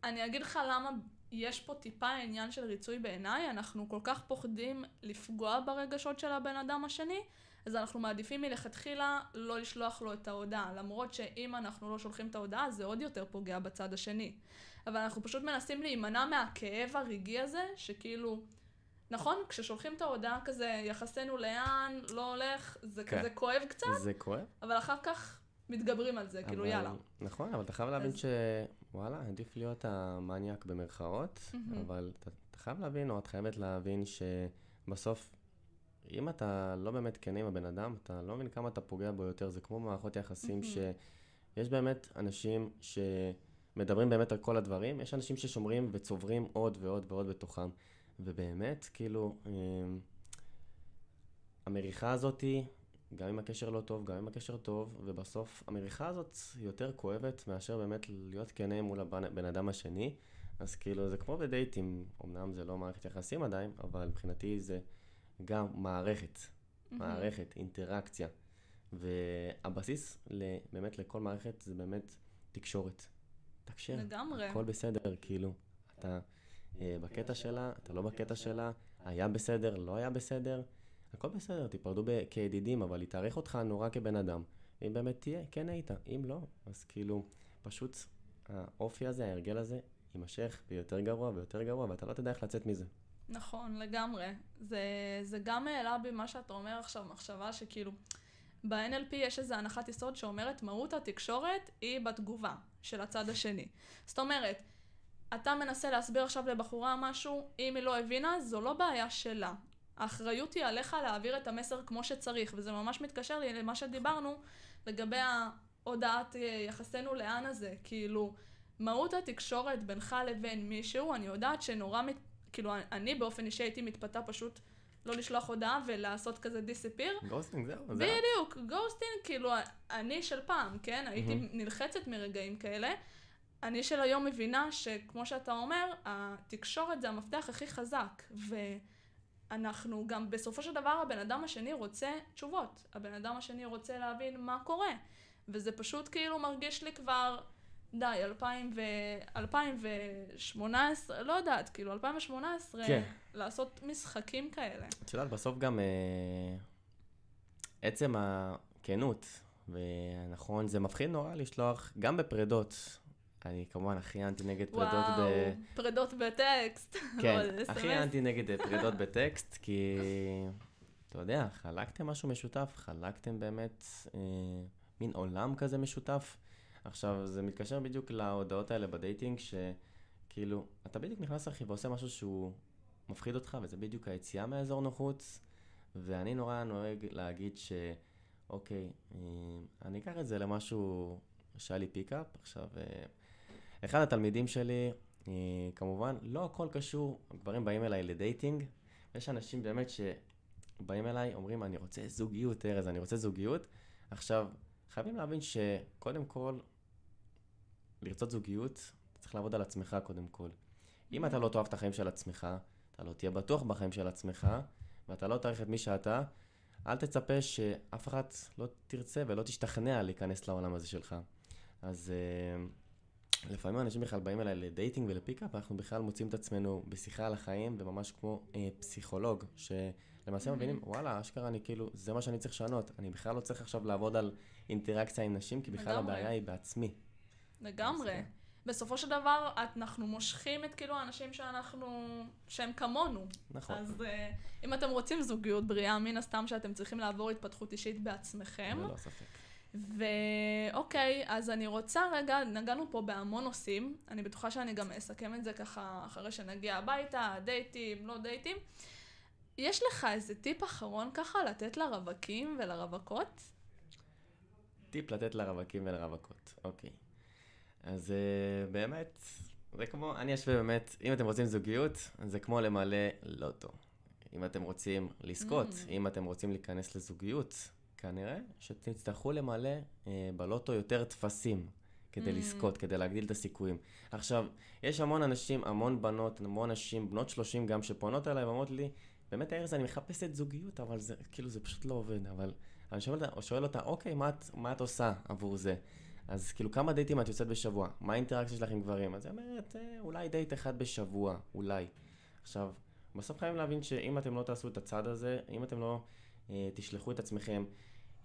אני אגיד לך למה יש פה טיפה עניין של ריצוי בעיניי, אנחנו כל כך פוחדים לפגוע ברגשות של הבן אדם השני, אז אנחנו מעדיפים מלכתחילה לא לשלוח לו את ההודעה, למרות שאם אנחנו לא שולחים את ההודעה זה עוד יותר פוגע בצד השני. אבל אנחנו פשוט מנסים להימנע מהכאב הרגעי הזה, שכאילו, נכון, כששולחים את ההודעה כזה, יחסנו לאן, לא הולך, זה כן. כזה כואב קצת, זה כואב. אבל אחר כך מתגברים על זה, כאילו אבל- יאללה. נכון, אבל אתה חייב להבין אז- ש... וואלה, עדיף להיות המניאק במרכאות, מהמם. אבל אתה, אתה חייב להבין, או את חייבת להבין שבסוף, אם אתה לא באמת כנה עם הבן אדם, אתה לא מבין כמה אתה פוגע בו יותר. זה כמו במערכות יחסים מהמם. שיש באמת אנשים שמדברים באמת על כל הדברים, יש אנשים ששומרים וצוברים עוד ועוד ועוד בתוכם. ובאמת, כאילו, אמ, המריחה הזאתי, גם אם הקשר לא טוב, גם אם הקשר טוב, ובסוף המריחה הזאת יותר כואבת מאשר באמת להיות כנה מול הבן בן אדם השני. אז כאילו, זה כמו בדייטים, אמנם זה לא מערכת יחסים עדיין, אבל מבחינתי זה גם מערכת, מערכת, אינטראקציה. והבסיס באמת לכל מערכת זה באמת תקשורת. תקשר. לגמרי. הכל בסדר, כאילו, אתה בקטע שלה, אתה לא בקטע שלה, היה בסדר, לא היה בסדר, הכל בסדר, תיפרדו כידידים, אבל היא תעריך אותך נורא כבן אדם. אם באמת תהיה, כן היית, אם לא, אז כאילו, פשוט האופי הזה, ההרגל הזה, יימשך ויותר גרוע ויותר גרוע, ואתה לא תדע איך לצאת מזה. נכון, לגמרי. זה, זה גם העלה בי מה שאתה אומר עכשיו, מחשבה שכאילו, ב-NLP יש איזו הנחת יסוד שאומרת מהות התקשורת היא בתגובה של הצד השני. זאת אומרת, אתה מנסה להסביר עכשיו לבחורה משהו, אם היא לא הבינה, זו לא בעיה שלה. האחריות היא עליך להעביר את המסר כמו שצריך, וזה ממש מתקשר לי למה שדיברנו לגבי ההודעת אה, יחסנו לאן הזה. כאילו, מהות התקשורת בינך לבין מישהו, אני יודעת שנורא, מת... כאילו, אני באופן אישי הייתי מתפתה פשוט לא לשלוח הודעה ולעשות כזה disappear. ghosting, זהו, זה... בדיוק, גוסטינג, כאילו, אני של פעם, כן? הייתי מהמם. נלחצת מרגעים כאלה. אני של היום מבינה שכמו שאתה אומר, התקשורת זה המפתח הכי חזק, ואנחנו גם, בסופו של דבר, הבן אדם השני רוצה תשובות. הבן אדם השני רוצה להבין מה קורה. וזה פשוט כאילו מרגיש לי כבר, די, 2000 ו... 2018, לא יודעת, כאילו, 2018, כן. לעשות משחקים כאלה. את יודעת, בסוף גם אה, עצם הכנות, ונכון, זה מפחיד נורא לשלוח, גם בפרדות. אני כמובן הכי אנטי נגד פרדות וואו, ב... פרדות בטקסט. *laughs* כן, אבל הכי. אנטי נגד אה, פרידות *laughs* בטקסט, כי אתה יודע, חלקתם משהו משותף, חלקתם באמת אה, מין עולם כזה משותף. עכשיו, זה מתקשר בדיוק להודעות האלה בדייטינג, שכאילו, אתה בדיוק נכנס אחי ועושה משהו שהוא מפחיד אותך, וזה בדיוק היציאה מהאזור נוחות, ואני נורא נוהג להגיד ש... אוקיי, אה, אני אקח את זה למשהו שהיה לי pickup. עכשיו, אה, אחד התלמידים שלי, אה, כמובן, לא הכל קשור, גברים באים אליי ל dating, יש אנשים באמת שבאים אליי, אומרים, אני רוצה זוגיות, ארז, אני רוצה זוגיות. עכשיו, חייבים להבין שקודם כל, לרצות זוגיות, אתה צריך לעבוד על עצמך קודם כל. אם אתה לא תאהב את החיים של עצמך, אתה לא תהיה בטוח בחיים של עצמך, ואתה לא תעריך את מי שאתה, אל תצפה שאף אחת לא תרצה ולא תשתכנע להיכנס לעולם הזה שלך. אז uh, לפעמים אנשים בכלל באים אליי לדייטינג ולפיקאפ, אנחנו בכלל מוצאים את עצמנו בשיחה על החיים, וממש כמו uh, פסיכולוג, שלמעשה מבינים, וואלה, אשכרה אני כאילו, זה מה שאני צריך לשנות. אני בכלל לא צריך עכשיו לעבוד על אינטראקציה עם נשים, כי בכלל לגמרי. הבעיה היא בעצמי. לגמרי. אז, בסופו של דבר, אנחנו מושכים את כאילו האנשים שאנחנו, שהם כמונו. נכון. אז אה, אם אתם רוצים זוגיות בריאה, מן הסתם שאתם צריכים לעבור התפתחות אישית בעצמכם. ללא ספק. ואוקיי, אז אני רוצה רגע, נגענו פה בהמון נושאים, אני בטוחה שאני גם אסכם את זה ככה אחרי שנגיע הביתה, דייטים, לא דייטים. יש לך איזה טיפ אחרון ככה לתת לרווקים ולרווקות? טיפ לתת לרווקים ולרווקות, אוקיי. אז uh, באמת, זה כמו, אני אשווה באמת, אם אתם רוצים זוגיות, זה כמו למלא לוטו. אם אתם רוצים לזכות, Mm. אם אתם רוצים להיכנס לזוגיות, כנראה שתצטרכו למלא uh, בלוטו יותר טפסים כדי Mm. לזכות, כדי להגדיל את הסיכויים. עכשיו, יש המון אנשים, המון בנות, המון נשים, בנות 30 גם, שפונות אליי ואומרות לי, באמת ארז, אני מחפשת זוגיות, אבל זה, כאילו, זה פשוט לא עובד, אבל... אני שואל שואל אותה, אוקיי, מה את, מה את עושה עבור זה? אז כאילו, כמה דייטים את יוצאת בשבוע? מה האינטראקציה שלך עם גברים? אז היא אומרת, "אה, אולי דייט אחד בשבוע, אולי. עכשיו, בסוף חייבים להבין שאם אתם לא תעשו את הצעד הזה, אם אתם לא אה, תשלחו את עצמכם,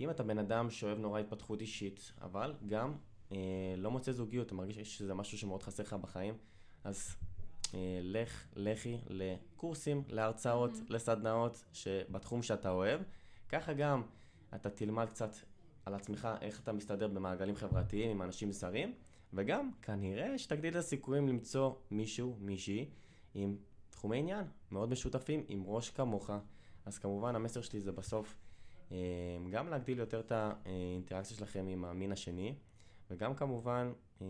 אם אתה בן אדם שאוהב נורא התפתחות אישית, אבל גם אה, לא מוצא זוגיות, אתה מרגיש שזה משהו שמאוד חסר לך בחיים, אז אה, לך, לכי לקורסים, להרצאות, Mhm. לסדנאות שבתחום שאתה אוהב. ככה גם אתה תלמד קצת על עצמך איך אתה מסתדר במעגלים חברתיים עם אנשים זרים, וגם כנראה שתגדיל את הסיכויים למצוא מישהו, מישהי, עם תחומי עניין מאוד משותפים, עם ראש כמוך. אז כמובן המסר שלי זה בסוף אה, גם להגדיל יותר את האינטראקציה שלכם עם המין השני, וגם כמובן אה,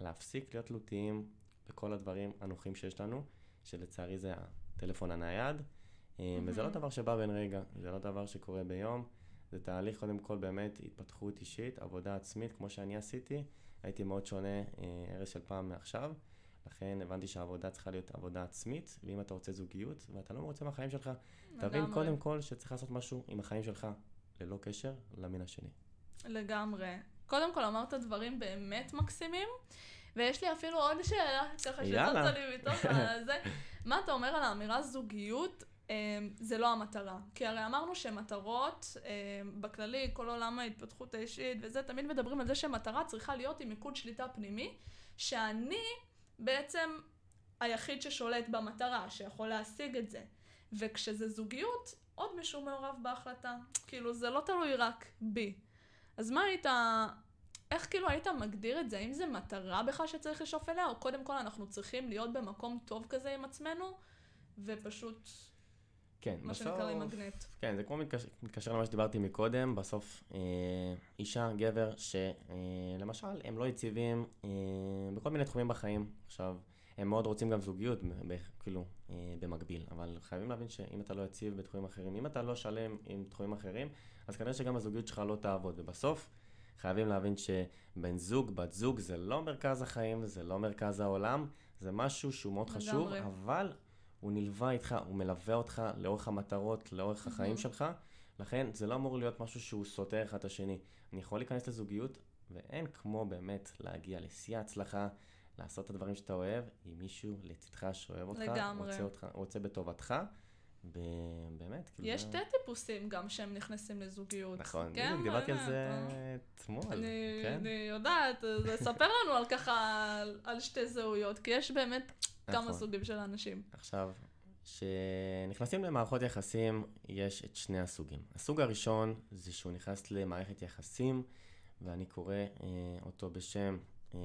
להפסיק להיות תלותיים בכל הדברים הנוחים שיש לנו, שלצערי זה הטלפון הנייד. אה, וזה לא. דבר שבא בן רגע, זה לא דבר שקורה ביום, זה תהליך קודם כל באמת התפתחות אישית, עבודה עצמית, כמו שאני עשיתי. הייתי מאוד שונה ארז של פעם מעכשיו, לכן הבנתי שהעבודה צריכה להיות עבודה עצמית, ואם אתה רוצה זוגיות ואתה לא מרוצה מהחיים שלך, תבין. קודם כל שצריך לעשות משהו עם החיים שלך, ללא קשר למין השני. לגמרי. קודם כל אמרת דברים באמת מקסימים, ויש לי אפילו עוד שאלה, ככה. שצצה לי מתוך הזה. מה אתה אומר על האמירה זוגיות? אה, זה לא המטרה. כי הרי אמרנו שמטרות, אה, בכללי, כל עולם ההתפתחות האישית וזה, תמיד מדברים על זה שמטרה צריכה להיות עם מיקוד שליטה פנימי, שאני בעצם היחיד ששולט במטרה, שיכול להשיג את זה. וכשזה זוגיות, עוד מישהו מעורב בהחלטה. כאילו, זה לא תלוי רק בי. אז מה היית... איך כאילו היית מגדיר את זה? האם זה מטרה בכלל שצריך לשאוף אליה, או קודם כל אנחנו צריכים להיות במקום טוב כזה עם עצמנו, ופשוט, כן, מה בסוף... שנקרא למגנט. כן, זה כמו מתקשר, מתקשר למה שדיברתי מקודם, בסוף אה, אישה, גבר, שלמשל אה, הם לא יציבים אה, בכל מיני תחומים בחיים. עכשיו, הם מאוד רוצים גם זוגיות, ב, כאילו, אה, במקביל, אבל חייבים להבין שאם אתה לא יציב בתחומים אחרים, אם אתה לא שלם עם תחומים אחרים, אז כנראה שגם הזוגיות שלך לא תעבוד, ובסוף חייבים להבין שבן זוג, בת זוג, זה לא מרכז החיים, זה לא מרכז העולם, זה משהו שהוא מאוד חשוב. אבל הוא נלווה איתך, הוא מלווה אותך לאורך המטרות, לאורך החיים. שלך, לכן זה לא אמור להיות משהו שהוא סותר אחד את השני. אני יכול להיכנס לזוגיות, ואין כמו באמת להגיע לשיא ההצלחה, לעשות את הדברים שאתה אוהב, עם מישהו לצדך שאוהב אותך, לגמרי. רוצה, אותך, רוצה בטובתך, ובאמת, כאילו... יש זה- שתי טיפוסים גם שהם נכנסים לזוגיות. נכון, כן, בדיוק דיברתי על באמת, זה. אתמול, אני, כן? אני יודעת, אז ספר לנו על ככה, על, על שתי זהויות, כי יש באמת כמה נכון. סוגים של אנשים. עכשיו, כשנכנסים למערכות יחסים, יש את שני הסוגים. הסוג הראשון זה שהוא נכנס למערכת יחסים, ואני קורא אה, אותו בשם, אה,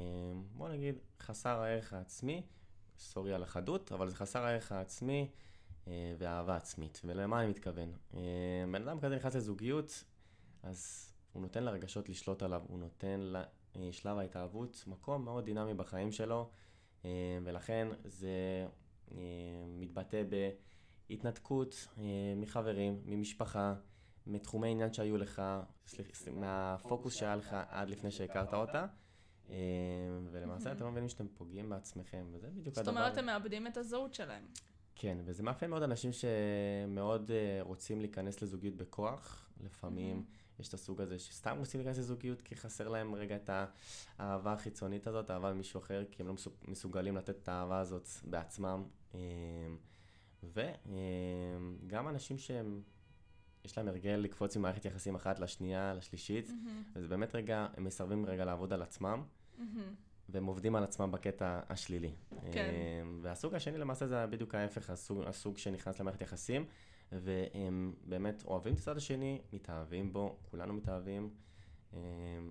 בוא נגיד, חסר הערך העצמי, סורי על החדות, אבל זה חסר הערך העצמי ואהבה עצמית. ולמה אני מתכוון? אה, בן אדם כזה נכנס לזוגיות, אז הוא נותן לרגשות לשלוט עליו, הוא נותן לשלב ההתאהבות מקום מאוד דינמי בחיים שלו, אה, ולכן זה אה, מתבטא בהתנתקות אה, מחברים, ממשפחה, מתחומי עניין שהיו לך, סליח, סליח, מהפוקוס שהיה לך עד לפני שהכרת אותה. אה, ולמעשה אתם לא מבינים שאתם פוגעים בעצמכם, וזה בדיוק זאת הדבר. אומרת, הם מאבדים את הזהות שלהם. כן, וזה מאפיין מאוד אנשים שמאוד uh, רוצים להיכנס לזוגיות בכוח. לפעמים מהמם. יש את הסוג הזה שסתם רוצים להיכנס לזוגיות כי חסר להם רגע את האהבה החיצונית הזאת, אהבה למישהו אחר, כי הם לא מסוג- מסוגלים לתת את האהבה הזאת בעצמם. וגם אנשים שהם, יש להם הרגל לקפוץ ממערכת יחסים אחת לשנייה, לשלישית, מהמם, וזה באמת רגע, הם מסרבים רגע לעבוד על עצמם. מהמם. והם עובדים על עצמם בקטע השלילי. כן. אמ, והסוג השני למעשה זה בדיוק ההפך, הסוג, הסוג שנכנס למערכת יחסים, והם באמת אוהבים את הצד השני, מתאהבים בו, כולנו מתאהבים, אמ,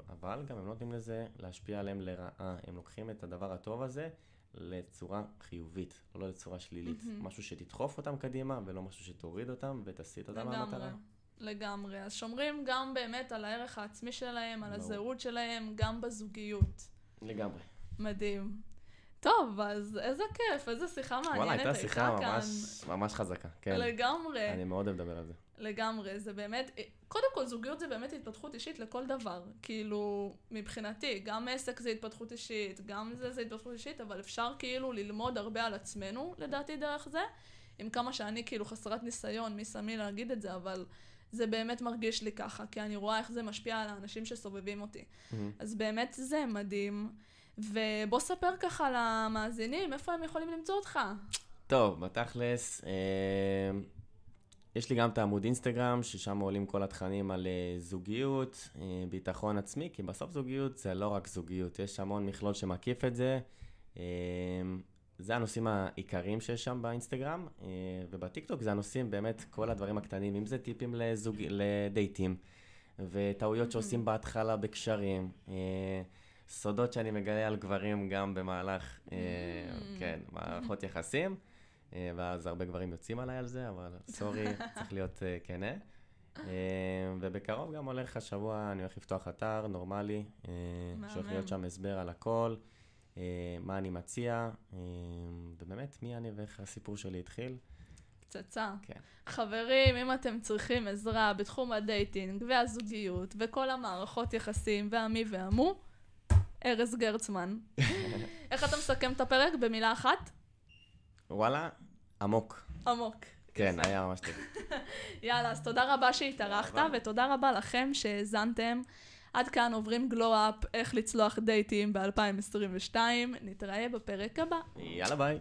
אבל גם הם לא נותנים לזה להשפיע עליהם לרעה. הם לוקחים את הדבר הטוב הזה לצורה חיובית, לא לצורה שלילית. מהמם. משהו שתדחוף אותם קדימה, ולא משהו שתוריד אותם ותסיט אותם מהמטרה. לגמרי. אז שומרים גם באמת על הערך העצמי שלהם, על ברור. הזהות שלהם, גם בזוגיות. לגמרי. מדהים. טוב, אז איזה כיף, איזה שיחה מעניינת וואלה, הייתה שיחה כאן. ממש, ממש חזקה, כן. לגמרי. אני מאוד אוהב לדבר על זה. לגמרי, זה באמת, קודם כל זוגיות זה באמת התפתחות אישית לכל דבר. כאילו, מבחינתי, גם עסק זה התפתחות אישית, גם זה זה התפתחות אישית, אבל אפשר כאילו ללמוד הרבה על עצמנו, לדעתי, דרך זה. עם כמה שאני כאילו חסרת ניסיון, מי שמי להגיד את זה, אבל זה באמת מרגיש לי ככה, כי אני רואה איך זה משפיע על האנשים שסובבים אותי. מהמם. אז באמת זה מדהים. ובוא ספר ככה למאזינים, איפה הם יכולים למצוא אותך? טוב, בתכלס, אה, יש לי גם את העמוד אינסטגרם, ששם עולים כל התכנים על אה, זוגיות, אה, ביטחון עצמי, כי בסוף זוגיות זה לא רק זוגיות, יש המון מכלול שמקיף את זה. אה, זה הנושאים העיקריים שיש שם באינסטגרם, אה, ובטיקטוק זה הנושאים באמת, כל הדברים הקטנים, אם זה טיפים לזוג, לדייטים, וטעויות שעושים בהתחלה בקשרים. אה, סודות שאני מגלה על גברים גם במהלך, אה. כן, מערכות יחסים, ואז הרבה גברים יוצאים עליי על זה, אבל סורי, *laughs* צריך להיות כנה. ובקרוב גם הולך השבוע, אני הולך לפתוח אתר נורמלי, שהולך מהמם. להיות שם הסבר על הכל, מה אני מציע, אה, ובאמת, מי אני ואיך הסיפור שלי התחיל. פצצה. כן. חברים, אם אתם צריכים עזרה בתחום ה dating והזוגיות וכל המערכות יחסים והמי והמו, ארז גרצמן. *laughs* איך אתה מסכם את הפרק? במילה אחת? וואלה, עמוק. עמוק. כן, היה ממש טוב. *laughs* יאללה, אז תודה רבה שהתארחת. ותודה רבה לכם שהאזנתם. עד כאן עוברים glow-up, איך לצלוח דייטים ב-2022. נתראה בפרק הבא. יאללה ביי.